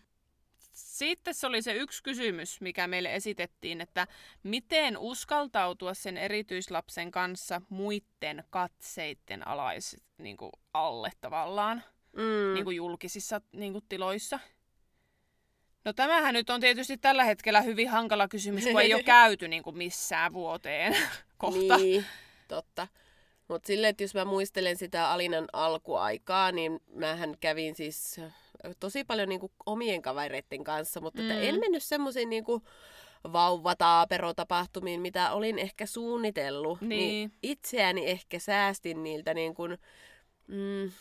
S2: Sitten se oli se yksi kysymys, mikä meille esitettiin, että miten uskaltautua sen erityislapsen kanssa muiden katseitten alais, niin kuin alle tavallaan,
S1: Mm.
S2: niin kuin julkisissa niin kuin tiloissa. No tämähän nyt on tietysti tällä hetkellä hyvin hankala kysymys, kun ei ole *laughs* käyty niin kuin missään vuoteen *laughs* kohta.
S1: Niin, totta. Mutta silleen, että jos mä muistelen sitä Alinan alkuaikaa, niin mähän kävin siis tosi paljon niinku omien kavereiden kanssa, mutta mm. En mennyt semmoisiin niinku vauvataaperotapahtumiin, mitä olin ehkä suunnitellut.
S2: Niin.
S1: itseäni ehkä säästin niiltä niin kuin, mm,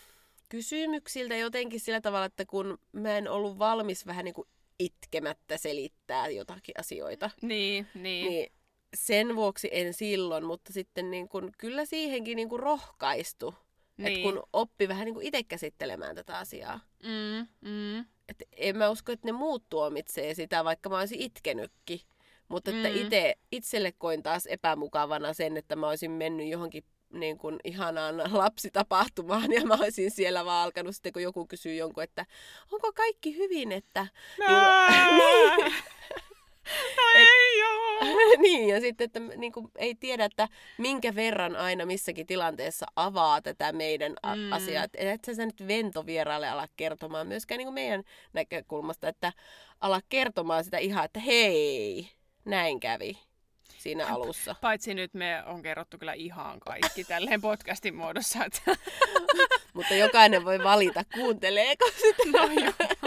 S1: kysymyksiltä jotenkin sillä tavalla, että kun mä en ollut valmis vähän niin kuin itkemättä selittää jotakin asioita,
S2: Niin, niin.
S1: niin, niin sen vuoksi en silloin, mutta sitten niin kuin, kyllä siihenkin niin kuin rohkaistu.
S2: Niin.
S1: Että kun oppi vähän niin kuin itse käsittelemään tätä asiaa.
S2: Mm, mm.
S1: Et en mä usko, että ne muut tuomitsee sitä, vaikka mä olisin itkenytkin. Mutta että
S2: Mm.
S1: ite, itselle koin taas epämukavana sen, että mä olisin mennyt johonkin niin kuin ihanaan lapsitapahtumaan ja mä olisin siellä vaan alkanut sitten, kun joku kysyy jonkun, että onko kaikki hyvin, että...
S2: Nää.
S1: Niin. *laughs*
S2: No ei oo. *laughs*
S1: niin, ja sitten, että niin kuin, ei tiedä, että minkä verran aina missäkin tilanteessa avaa tätä meidän a-
S2: Mm.
S1: asiaa. Että et sä nyt ventovieraalle ala kertomaan myöskään niin kuin meidän näkökulmasta, että ala kertomaan sitä ihan, että hei, näin kävi siinä alussa.
S2: Paitsi nyt me on kerrottu kyllä ihan kaikki tälleen podcastin muodossa. Että... *laughs*
S1: Mutta jokainen voi valita, kuunteleeko sitä.
S2: No joo,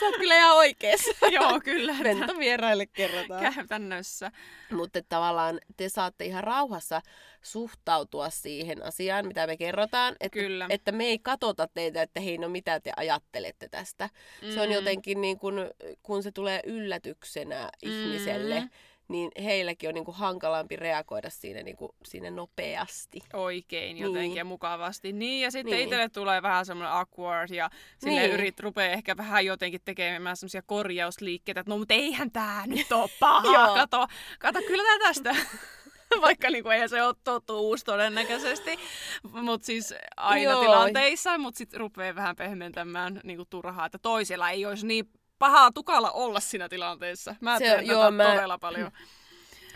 S1: Sä oot kyllä ihan oikeassa. *laughs*
S2: joo kyllä.
S1: Ventovieraille kerrotaan.
S2: Käytännössä.
S1: Mutta tavallaan te saatte ihan rauhassa suhtautua siihen asiaan, mitä me kerrotaan. Että,
S2: Kyllä.
S1: että me ei katota teitä, että hei, no mitä te ajattelette tästä. Mm. Se on
S2: Mm.
S1: jotenkin niin kuin, kun se tulee yllätyksenä ihmiselle,
S2: Mm.
S1: Niin heilläkin on niin kuin hankalampi reagoida siinä, niin kuin, siinä nopeasti.
S2: oikein
S1: Niin.
S2: jotenkin ja mukavasti. Niin, ja sitten
S1: Niin.
S2: niin. itselle tulee vähän semmoinen awkward ja sille
S1: Niin.
S2: niin. yrit rupeaa ehkä vähän jotenkin tekemään semmoisia korjausliikkeitä, että no mutta eihän tää nyt ole *laughs* paha, kato, kato kyllä tää tästä. *laughs* Vaikka niinku eihän se ole totuus todennäköisesti, mutta siis aina
S1: Joo.
S2: tilanteissa, mutta sitten rupeaa vähän pehmentämään niinku turhaa, että toisella ei olisi niin pahaa tukalla olla siinä tilanteessa. Mä
S1: Se-
S2: teen
S1: joo, mä-
S2: todella paljon. *laughs*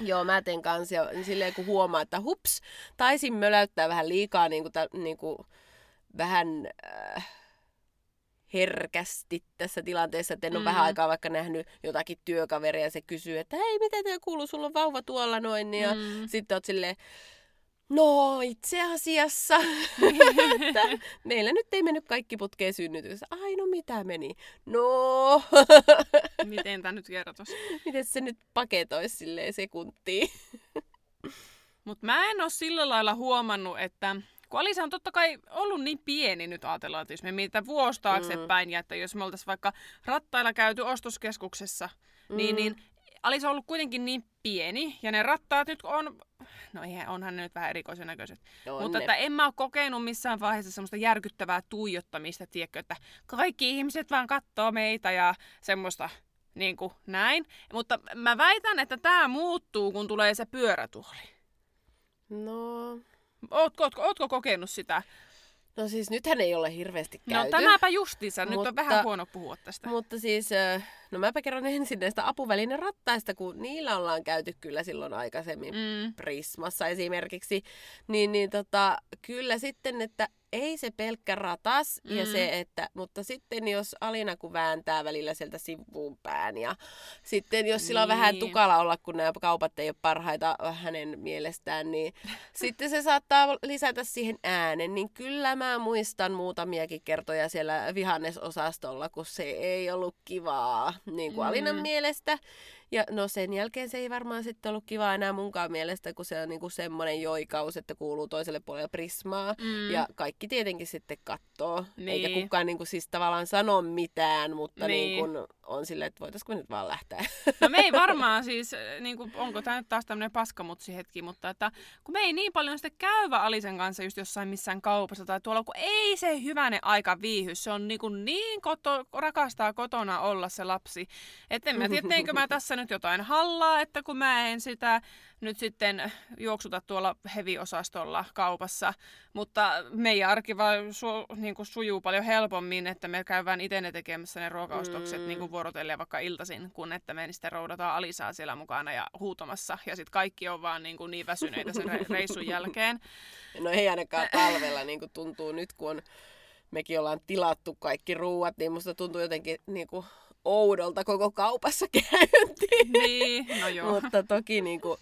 S1: Joo, mä teen kanssa silleen kun huomaa, että hups, taisin möläyttää vähän liikaa niin kuin, ta, niin kuin, vähän äh, herkästi tässä tilanteessa, että en ole
S2: Mm.
S1: vähän aikaa vaikka nähnyt jotakin työkaveria ja se kysyy, että hei, mitä te kuuluu, sulla on vauva tuolla noin, ja
S2: Mm.
S1: sitten oot silleen, no itse asiassa, *laughs* että meillä nyt ei mennyt kaikki putkeen synnytyksessä. Ai no mitä meni? No, *laughs*
S2: Miten tämä nyt kertoisi?
S1: miten se nyt paketoisi silleen sekuntiin?
S2: Mutta mä en ole sillä lailla huomannut, että kun Alisa on totta kai ollut niin pieni nyt ajatellaan, että jos me mietitään vuosi taaksepäin, ja että jos me oltaisiin vaikka rattailla käyty ostoskeskuksessa, mm. niin, niin Alisa on ollut kuitenkin niin pieni, ja ne rattaat nyt on, no eihän, onhan ne nyt vähän erikoisen näköiset,
S1: On
S2: mutta
S1: ne.
S2: että en mä ole kokenut missään vaiheessa semmoista järkyttävää tuijottamista, tiedätkö, että kaikki ihmiset vaan katsoo meitä ja semmoista niin kuin näin. Mutta mä väitän, että tämä muuttuu, kun tulee se pyörätuoli.
S1: No,
S2: Ootko, ootko, ootko kokenut sitä?
S1: no siis nythän ei ole hirveästi
S2: No
S1: käyty.
S2: tämäpä justiinsa. Nyt
S1: Mutta-
S2: on vähän huono puhua tästä.
S1: Mutta siis, ö, no mäpä kerron ensin näistä apuvälinen rattaista, kun niillä ollaan käyty kyllä silloin aikaisemmin
S2: Mm.
S1: Prismassa esimerkiksi, niin, niin tota, kyllä sitten, että ei se pelkkä ratas, mm. ja se, että, mutta sitten jos Alina kun vääntää välillä sieltä sivuun pään, ja sitten jos sillä on vähän
S2: Niin.
S1: tukala olla, kun nämä kaupat ei ole parhaita hänen mielestään, niin *laughs* sitten se saattaa lisätä siihen äänen, niin kyllä mä muistan muutamiakin kertoja siellä vihannesosastolla, kun se ei ollut kivaa, niin kuin Alinan
S2: Mm.
S1: mielestä. Ja no sen jälkeen se ei varmaan sitten ollut kiva enää munkaan mielestä, kun se on niinku semmoinen joikaus, että kuuluu toiselle puolelle prismaa.
S2: Mm.
S1: Ja kaikki tietenkin sitten kattoo. Eikä
S2: Niin.
S1: kukaan niinku siis tavallaan sano mitään, mutta
S2: Niin.
S1: niin. Niin on silleen, että voitaisiko me nyt vaan lähteä. *laughs*
S2: No me ei varmaan siis, äh, niin kuin, onko tämä nyt taas tämmöinen paskamutsi hetki, mutta että kun me ei niin paljon sitten käyvä Alisen kanssa just jossain missään kaupassa tai tuolla, kun ei se hyvänen aika viihy. Se on niin, kuin niin koto, rakastaa kotona olla se lapsi. Että en mä tiedä, teinkö mä *laughs* tässä nyt jotain hallaa, että kun mä en sitä nyt sitten juoksuta tuolla heviosastolla kaupassa, mutta meidän arki vaan su, niin kuin sujuu paljon helpommin, että me käydään itse ne tekemässä ne ruokaostokset
S1: Mm.
S2: niin kuin vuorotellen vaikka iltaisin, kun että me sitten roudataan Alisaa siellä mukana ja huutamassa. Ja sitten kaikki on vaan niin, kuin niin väsyneitä sen re- reissun jälkeen.
S1: No ei ainakaan talvella, niin kuin tuntuu nyt, kun on, mekin ollaan tilattu kaikki ruuat, niin musta tuntuu jotenkin niin kuin oudolta koko kaupassa *laughs* käynti.
S2: niin, no joo.
S1: Mutta toki niin kuin,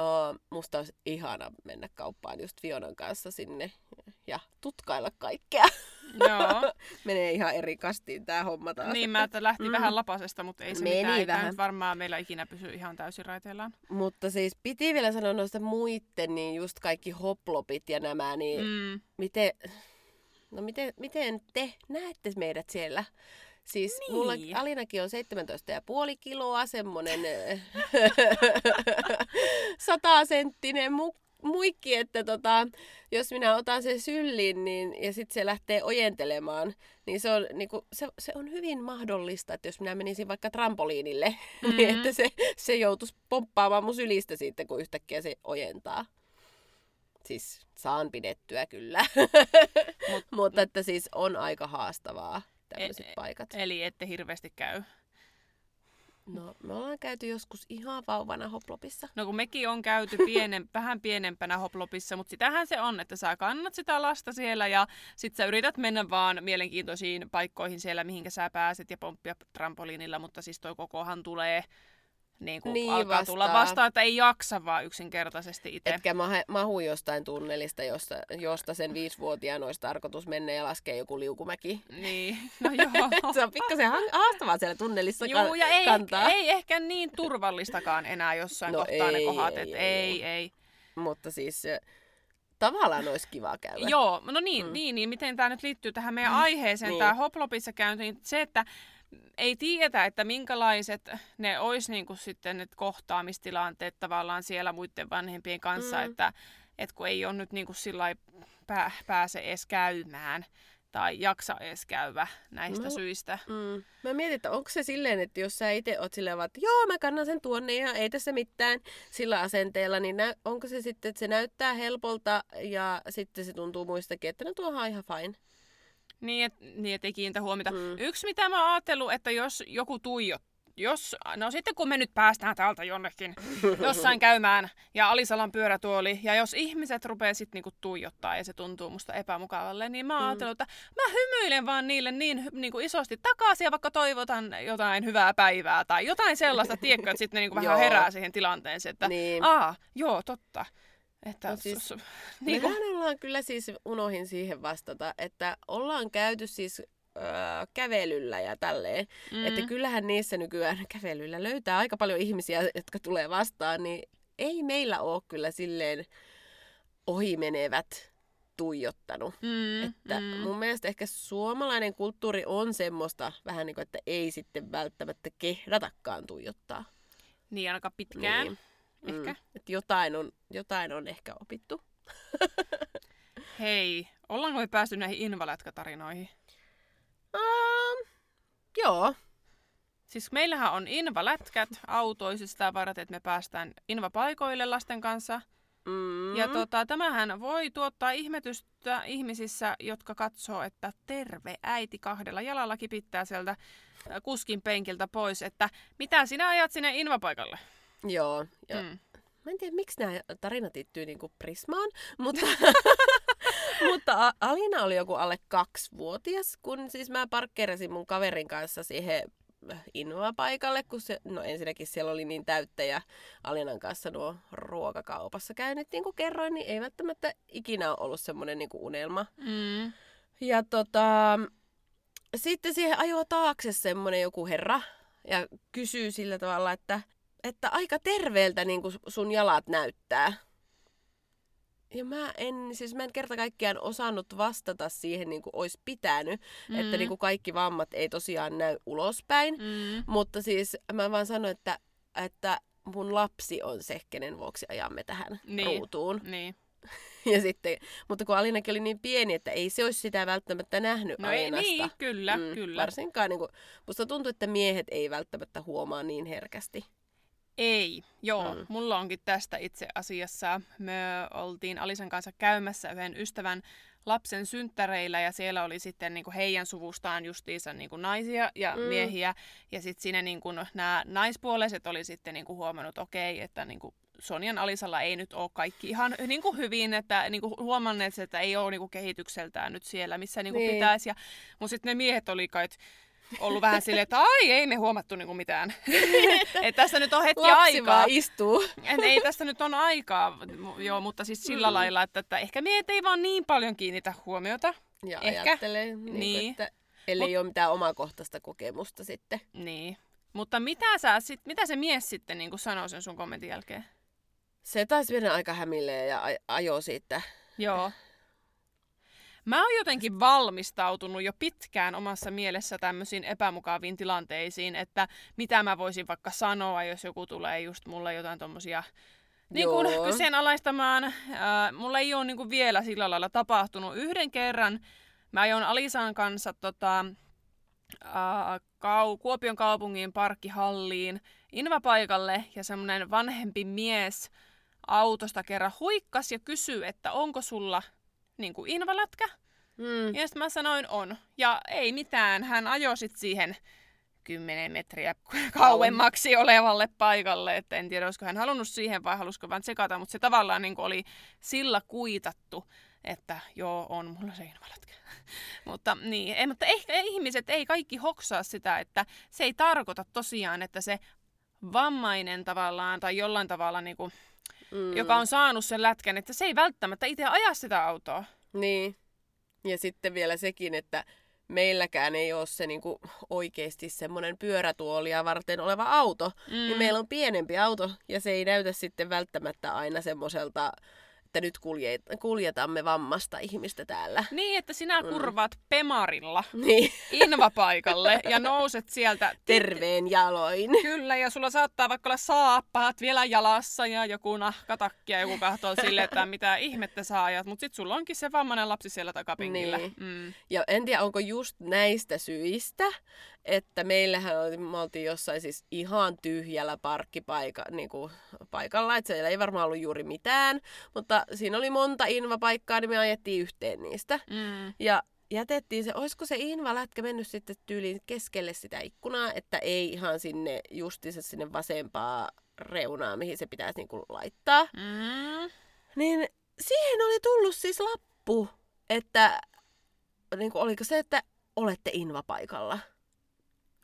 S1: uh, musta olisi ihana mennä kauppaan just Fionan kanssa sinne ja tutkailla kaikkea.
S2: joo. *laughs*
S1: Menee ihan eri kastiin tää homma taas.
S2: Niin, mä että lähti
S1: Mm.
S2: vähän lapasesta, mutta ei se
S1: Meni
S2: mitään. Ei tää
S1: vähän.
S2: nyt varmaan meillä ikinä pysy ihan täysin raiteillaan.
S1: Mutta siis piti vielä sanoa noista muitten, niin just kaikki hoplopit ja nämä, niin. Mm. miten, no miten, miten te näette meidät siellä? Siis niin. mulla
S2: Niin.
S1: Alinakin on 17,5 kiloa, semmonen *laughs* satasenttinen mu- muikki, että tota, jos minä otan sen syllin niin, ja sitten se lähtee ojentelemaan, niin se on, niinku, se, se on hyvin mahdollista, että jos minä menisin vaikka trampoliinille, mm-hmm. niin että se, se joutuisi pomppaamaan mun sylistä sitten, kun yhtäkkiä se ojentaa. Siis saan pidettyä kyllä, *laughs*
S2: Mut-
S1: mutta että siis on aika haastavaa tämmöiset
S2: E-
S1: paikat.
S2: Eli ette hirveästi käy.
S1: No, me ollaan käyty joskus ihan vauvana hoplopissa.
S2: No kun mekin on käyty pienen, *laughs* vähän pienempänä hoplopissa, mutta sitähän se on, että sä kannat sitä lasta siellä ja sit sä yrität mennä vaan mielenkiintoisiin paikkoihin siellä, mihinkä sä pääset ja pomppia trampoliinilla, mutta siis toi kokohan tulee niin kuin
S1: Niin,
S2: alkaa
S1: vastaa.
S2: tulla vastaan, että ei jaksa vaan yksinkertaisesti itse.
S1: Etkä mahu jostain tunnelista, josta, josta sen viisivuotiaan olisi tarkoitus mennä ja laskea joku liukumäki.
S2: Niin, *laughs* no joo.
S1: Se on pikkasen ha- haastavaa siellä tunnelissa
S2: Juu, ja ei,
S1: kantaa.
S2: ei ehkä niin turvallistakaan enää jossain
S1: No
S2: kohtaa ne
S1: ei,
S2: kohdat,
S1: ei,
S2: että
S1: ei,
S2: ei, ei.
S1: Mutta siis eh, tavallaan olisi kiva käydä.
S2: Joo, no niin,
S1: Mm.
S2: mm. niin, niin miten tämä nyt liittyy tähän meidän aiheeseen,
S1: Niin.
S2: tämä hoplopissa käynti, niin se, että ei tiedetä, että minkälaiset ne olisi niin kuin sitten ne kohtaamistilanteet tavallaan siellä muiden vanhempien kanssa,
S1: Mm.
S2: että, että kun ei ole nyt niin kuin sillä pää, pääse edes käymään tai jaksa edes käydä näistä
S1: No.
S2: syistä.
S1: Mm. Mä mietin, että onko se silleen, että jos sä itse oot silleen vaan, että joo, mä kannan sen tuonne ja ei tässä mitään sillä asenteella, niin nä- onko se sitten, että se näyttää helpolta ja sitten se tuntuu muistakin, että no tuohan on ihan fine.
S2: Niin, että niin et ei kiinnitä huomiota.
S1: Mm.
S2: Yksi, mitä mä oon ajatellut, että jos joku tuijot, jos, no sitten kun me nyt päästään täältä jonnekin *laughs* jossain käymään ja Alisalan pyörätuoli, ja jos ihmiset rupeaa sitten niinku tuijottaa ja se tuntuu musta epämukavalle, niin mä
S1: Mm.
S2: ajatellut, että mä hymyilen vaan niille niin niinku isosti takaisin ja vaikka toivotan jotain hyvää päivää tai jotain sellaista, *laughs* tiedätkö, että sitten ne niinku vähän herää siihen tilanteeseen, että
S1: Niin.
S2: aa, joo, totta. Että
S1: No siis-
S2: siis, *laughs*
S1: Niin Mehän ollaan kyllä siis, unohin siihen vastata, että ollaan käyty siis öö, kävelyllä ja tälleen. Mm. Että kyllähän niissä nykyään *laughs* kävelyllä löytää aika paljon ihmisiä, jotka tulee vastaan, niin ei meillä ole kyllä silleen ohimenevät tuijottanut.
S2: mm,
S1: Että
S2: mm.
S1: mun mielestä ehkä suomalainen kulttuuri on semmoista vähän niin kuin, että ei sitten välttämättä kehdatakaan tuijottaa.
S2: Niin ainakaan pitkään.
S1: Niin.
S2: Ehkä.
S1: Mm. Että jotain, on, jotain on ehkä opittu. *laughs*
S2: Hei, ollaanko me päästy näihin invalätkätarinoihin?
S1: Um, joo.
S2: Siis meillähän on invalätkät autoissa sitä varten, että me päästään invapaikoille lasten kanssa.
S1: Mm.
S2: Ja tota, tämähän voi tuottaa ihmetystä ihmisissä, jotka katsoo, että terve äiti kahdella jalalla kipittää sieltä ä, kuskin penkiltä pois, että mitä sinä ajat sinne invapaikalle?
S1: Joo. Ja
S2: Mm.
S1: Mä en tiedä, miksi nämä tarinat liittyy niinku Prismaan, mutta, *laughs* mutta Alina oli joku alle kaksivuotias, kun siis mä parkkeerasin mun kaverin kanssa siihen Innova-paikalle, kun se, no ensinnäkin siellä oli niin täyttä ja Alinan kanssa nuo ruokakaupassa käynyt, niin kuin kerroin, niin ei välttämättä ikinä ole ollut semmoinen niin unelma.
S2: Mm.
S1: Ja tota, sitten siihen ajoi taakse semmoinen joku herra ja kysyy sillä tavalla, että, että aika terveeltä niin kuin sun jalat näyttää. Ja mä en, siis mä en kerta kaikkiaan osannut vastata siihen niin kuin olisi pitänyt, mm. että niin kuin kaikki vammat ei tosiaan näy ulospäin.
S2: Mm.
S1: Mutta siis mä vaan sanoin, että, että mun lapsi on se, kenen vuoksi ajamme tähän
S2: Niin.
S1: ruutuun.
S2: Niin. *laughs*
S1: Ja sitten, mutta kun Alinakin oli niin pieni, että ei se olisi sitä välttämättä nähnyt
S2: No ei,
S1: Alinasta.
S2: niin, kyllä, mm, kyllä.
S1: Varsinkaan, niin kuin, musta tuntuu, että miehet ei välttämättä huomaa niin herkästi.
S2: Ei, joo.
S1: Mm.
S2: Mulla onkin tästä itse asiassa. Me oltiin Alisan kanssa käymässä yhden ystävän lapsen synttäreillä ja siellä oli sitten niinku heidän suvustaan justiinsa niinku naisia ja
S1: Mm.
S2: miehiä. Ja sitten siinä niinku nämä naispuoliset oli sitten niinku huomannut, okei, että niinku Sonjan Alisalla ei nyt ole kaikki ihan niinku hyvin, että niinku huomanneet, että ei ole niinku kehitykseltään nyt siellä, missä niinku
S1: Niin.
S2: niin. pitäisi. Ja, mutta sitten ne miehet oli kai ollut vähän silleen, että ai ei me huomattu niinku mitään. *laughs* että tässä nyt on hetki
S1: Lapsi
S2: aikaa.
S1: istuu.
S2: En, ei tästä nyt on aikaa, joo, mutta siis sillä
S1: Mm.
S2: lailla, että, että ehkä miehet ei vaan niin paljon kiinnitä huomiota.
S1: Ja
S2: Ehkä.
S1: ajattelee, niin. Kuin,
S2: Niin.
S1: että ellei ole mitään omakohtaista kokemusta sitten.
S2: Niin. Mutta mitä, sä, sit, mitä se mies sitten niin sanoi sen sun kommentin jälkeen?
S1: Se taisi mennä aika hämilleen ja aj- ajo siitä.
S2: Joo. Mä oon jotenkin valmistautunut jo pitkään omassa mielessä tämmöisiin epämukaviin tilanteisiin, että mitä mä voisin vaikka sanoa, jos joku tulee just mulle jotain tommosia niin kuin
S1: Joo.
S2: kyseenalaistamaan. Äh, mulla ei ole niin kuin vielä sillä lailla tapahtunut. Yhden kerran mä ajoin Alisan kanssa tota, äh, kau- Kuopion kaupungin parkkihalliin invapaikalle ja semmoinen vanhempi mies autosta kerran huikkas ja kysyi, että onko sulla niin kuin invalätkä?
S1: Mm.
S2: Ja sitten mä sanoin on. Ja ei mitään, hän ajoi sit siihen 10 metriä *laughs* kauemmaksi olevalle paikalle. Että en tiedä, olisiko hän halunnut siihen vai halusiko vain tsekata, mutta se tavallaan niin oli sillä kuitattu, että joo, on mulla se invalätkä. *laughs* mutta niin, ei, mutta ehkä ihmiset ei kaikki hoksaa sitä, että se ei tarkoita tosiaan, että se vammainen tavallaan tai jollain tavalla niin kuin, mm. joka on saanut sen lätkän, että se ei välttämättä itse aja sitä autoa.
S1: Niin. Ja sitten vielä sekin, että meilläkään ei ole se niin kuin oikeasti semmoinen pyörätuolia varten oleva auto. Niin mm. Niin meillä on pienempi auto ja se ei näytä sitten välttämättä aina semmoiselta että nyt kuljet, kuljetamme vammasta ihmistä täällä.
S2: Niin, että sinä kurvaat mm. pemarilla *laughs* niin. invapaikalle ja nouset sieltä. *laughs*
S1: Terveen jaloin.
S2: Kyllä, ja sulla saattaa vaikka olla saappaat vielä jalassa ja joku nahkatakki ja joku katsoo silleen, että *laughs* mitä ihmettä sä ajat. Mutta sitten sulla onkin se vammainen lapsi siellä takapinkillä. Niin.
S1: Mm. Ja en tiedä, onko just näistä syistä, että meillähän oli, me oltiin jossain siis ihan tyhjällä parkkipaikalla, niin kuin paikalla, että siellä ei varmaan ollut juuri mitään, mutta siinä oli monta invapaikkaa, niin me ajettiin yhteen niistä. Mm. Ja jätettiin se, olisiko se invalätkä mennyt sitten tyyliin keskelle sitä ikkunaa, että ei ihan sinne justiinsa sinne vasempaa reunaa, mihin se pitäisi niin kuin laittaa. Mm. Niin siihen oli tullut siis lappu, että niin kuin, oliko se, että olette invapaikalla.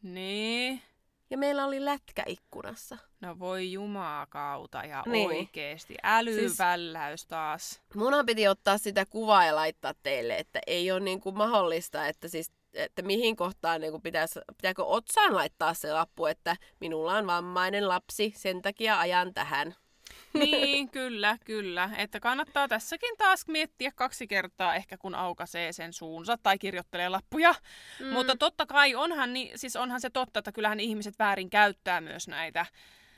S2: Niin.
S1: Ja meillä oli lätkä ikkunassa.
S2: No voi jumakauta ja niin. oikeesti. Älyvälläys siis, taas.
S1: Munhan piti ottaa sitä kuvaa ja laittaa teille, että ei ole niinku mahdollista, että siis että mihin kohtaan niin pitäisi, pitääkö otsaan laittaa se lappu, että minulla on vammainen lapsi, sen takia ajan tähän. *laughs*
S2: Niin, kyllä, kyllä. Että kannattaa tässäkin taas miettiä kaksi kertaa ehkä kun aukaisee sen suunsa tai kirjoittelee lappuja. Mm. Mutta totta kai onhan, niin, siis onhan se totta, että kyllähän ihmiset väärin käyttää myös näitä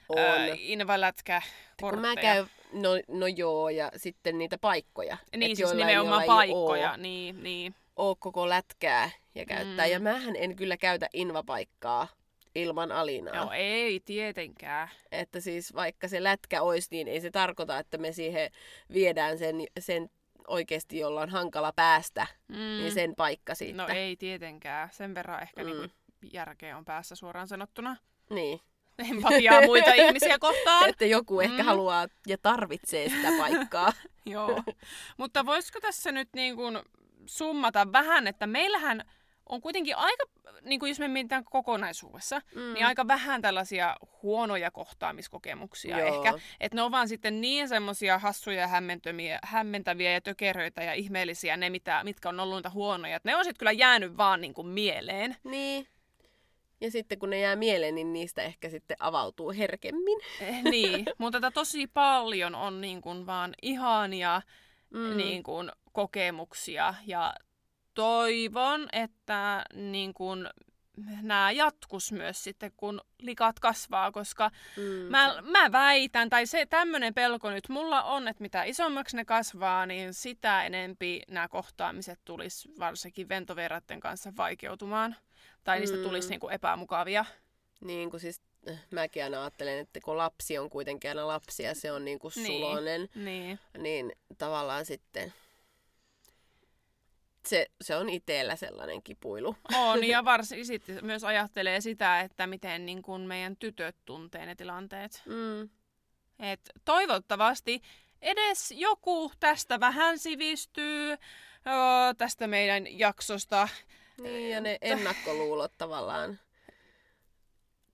S2: on. Invalätkä
S1: Kun mä käyn, no, no joo, ja sitten niitä paikkoja.
S2: Niin, siis nimenomaan paikkoja, oo, niin, niin.
S1: Oo koko lätkää ja käyttää. Mm. Ja mähän en kyllä käytä invapaikkaa ilman Alinaa.
S2: No ei tietenkään.
S1: Että siis vaikka se lätkä olisi, niin ei se tarkoita, että me siihen viedään sen, sen oikeasti, jolla on hankala päästä, mm. niin sen paikka siitä.
S2: No ei tietenkään. Sen verran ehkä mm. niin järkeä on päässä suoraan sanottuna.
S1: Niin.
S2: Empatiaa muita *laughs* ihmisiä kohtaan.
S1: Että joku ehkä mm. haluaa ja tarvitsee sitä paikkaa. *laughs*
S2: Joo. Mutta voisiko tässä nyt niin kuin summata vähän, että meillähän on kuitenkin aika, niin kuin jos me mietitään kokonaisuudessa, mm. niin aika vähän tällaisia huonoja kohtaamiskokemuksia Joo. ehkä. Että ne on vaan sitten niin semmoisia hassuja, hämmentäviä ja tökeröitä ja ihmeellisiä ne, mitä, mitkä on ollut niitä huonoja. Että ne on sitten kyllä jäänyt vaan niin kuin mieleen.
S1: Niin. Ja sitten kun ne jää mieleen, niin niistä ehkä sitten avautuu herkemmin.
S2: Eh, niin, *laughs* mutta tätä tosi paljon on niin kuin vaan ihania mm. niin kuin kokemuksia ja toivon, että niin kun, nämä jatkus myös sitten, kun likat kasvaa, koska mm, mä, mä väitän, tai se tämmöinen pelko nyt mulla on, että mitä isommaksi ne kasvaa, niin sitä enempi nämä kohtaamiset tulisi varsinkin ventoverratten kanssa vaikeutumaan. Tai niistä mm. tulisi niin kuin epämukavia.
S1: Niin kuin siis eh, mäkin aina ajattelen, että kun lapsi on kuitenkin aina lapsi ja se on niin kuin niin, sulonen, niin. niin tavallaan sitten se, se on itsellä sellainen kipuilu.
S2: On, *laughs* ja varsin sitten myös ajattelee sitä, että miten niin kun meidän tytöt tuntee ne tilanteet. Mm. Et toivottavasti edes joku tästä vähän sivistyy ö, tästä meidän jaksosta.
S1: Niin, ja ne ennakkoluulot tavallaan.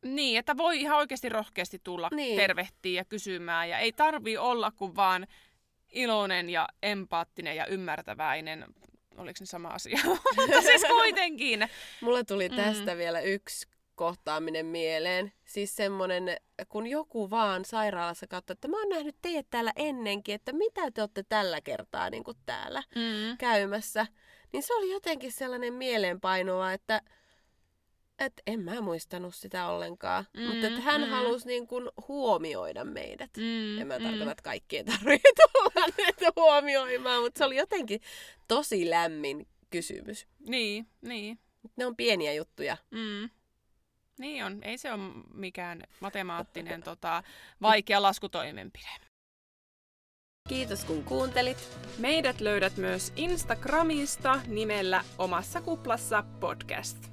S2: Niin, että voi ihan oikeasti rohkeasti tulla niin. tervehtiä ja kysymään. Ja ei tarvi olla kuin vaan iloinen ja empaattinen ja ymmärtäväinen oliko ne sama asia, *laughs* mutta siis kuitenkin.
S1: Mulla tuli mm. tästä mm. vielä yksi kohtaaminen mieleen. Siis semmonen, kun joku vaan sairaalassa katsoi, että mä oon nähnyt teidät täällä ennenkin, että mitä te olette tällä kertaa niin kuin täällä mm. käymässä. Niin se oli jotenkin sellainen mieleenpainova, että että en mä muistanut sitä ollenkaan. Mm, mutta että hän mm. halusi niin kuin huomioida meidät. Mm, en mä mm. tarkoita, että kaikki ei tarvitse *laughs* tulla näitä huomioimaan, mutta se oli jotenkin tosi lämmin kysymys.
S2: Niin, niin.
S1: Ne on pieniä juttuja.
S2: Mm. Niin on. Ei se ole mikään matemaattinen *laughs* tota, vaikea laskutoimenpide.
S1: Kiitos kun kuuntelit.
S2: Meidät löydät myös Instagramista nimellä Omassa kuplassa podcast.